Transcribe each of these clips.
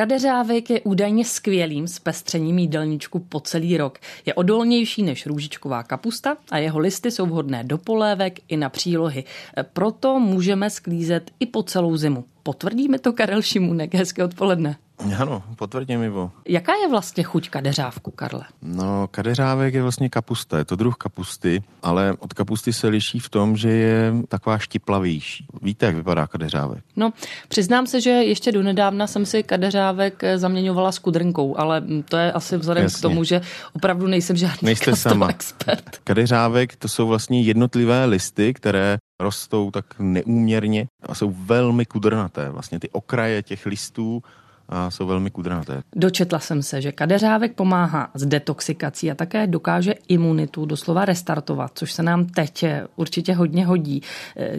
Kadeřávek je údajně skvělým zpestřením jídelníčku po celý rok. Je odolnější než růžičková kapusta a jeho listy jsou vhodné do polévek i na přílohy. Proto můžeme sklízet i po celou zimu. Potvrdí mi to Karel Šimunek. Hezké odpoledne. Ano, potvrdí mi, Bo. Jaká je vlastně chuť kadeřávku, Karle? No, kadeřávek je vlastně kapusta, je to druh kapusty, ale od kapusty se liší v tom, že je taková štiplavější. Víte, jak vypadá kadeřávek? No, přiznám se, že ještě donedávna jsem si kadeřávek zaměňovala s kudrnkou, ale to je asi vzhledem Jasně. k tomu, že opravdu nejsem žádný Nejste sama. expert. Kadeřávek to jsou vlastně jednotlivé listy, které rostou tak neúměrně a jsou velmi kudrnaté. Vlastně ty okraje těch listů a jsou velmi kudrnaté. Dočetla jsem se, že kadeřávek pomáhá s detoxikací a také dokáže imunitu doslova restartovat, což se nám teď určitě hodně hodí.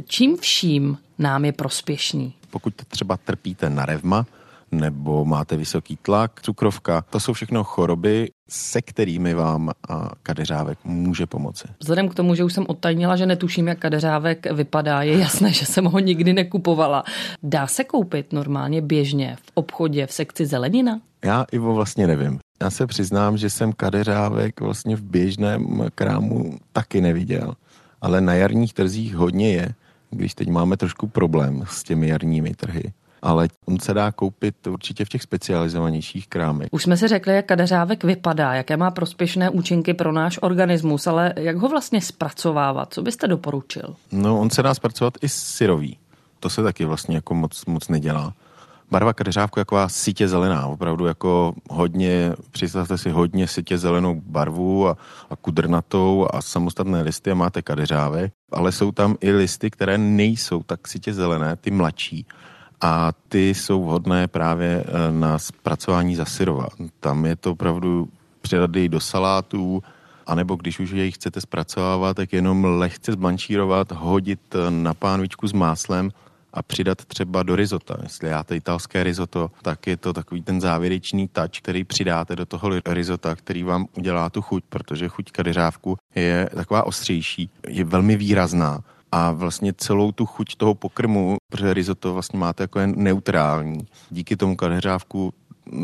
Čím vším nám je prospěšný? Pokud třeba trpíte na revma, nebo máte vysoký tlak, cukrovka. To jsou všechno choroby, se kterými vám kadeřávek může pomoci. Vzhledem k tomu, že už jsem odtajnila, že netuším, jak kadeřávek vypadá, je jasné, že jsem ho nikdy nekupovala. Dá se koupit normálně běžně v obchodě v sekci zelenina? Já, Ivo, vlastně nevím. Já se přiznám, že jsem kadeřávek vlastně v běžném krámu taky neviděl. Ale na jarních trzích hodně je, když teď máme trošku problém s těmi jarními trhy ale on se dá koupit určitě v těch specializovanějších krámech. Už jsme si řekli, jak kadeřávek vypadá, jaké má prospěšné účinky pro náš organismus, ale jak ho vlastně zpracovávat? Co byste doporučil? No, on se dá zpracovat i syrový. To se taky vlastně jako moc, moc nedělá. Barva kadeřávku je taková sítě zelená, opravdu jako hodně, představte si hodně sítě zelenou barvu a, a kudrnatou a samostatné listy a máte kadeřávek, ale jsou tam i listy, které nejsou tak sítě zelené, ty mladší a ty jsou vhodné právě eh, na zpracování zasyrova. Tam je to opravdu přidat do salátů, anebo když už jej chcete zpracovávat, tak jenom lehce zbančírovat, hodit eh, na pánvičku s máslem a přidat třeba do risota. Jestli játe italské risotto, tak je to takový ten závěrečný touch, který přidáte do toho risota, který vám udělá tu chuť, protože chuť kadeřávku je taková ostřejší, je velmi výrazná a vlastně celou tu chuť toho pokrmu, protože risotto vlastně máte jako je neutrální. Díky tomu kadeřávku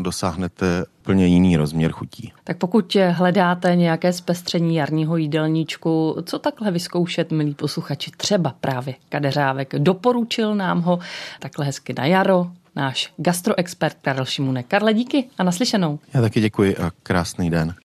dosáhnete plně jiný rozměr chutí. Tak pokud hledáte nějaké zpestření jarního jídelníčku, co takhle vyzkoušet, milí posluchači, třeba právě kadeřávek. Doporučil nám ho takhle hezky na jaro náš gastroexpert Karel Šimunek. Karle, díky a naslyšenou. Já taky děkuji a krásný den.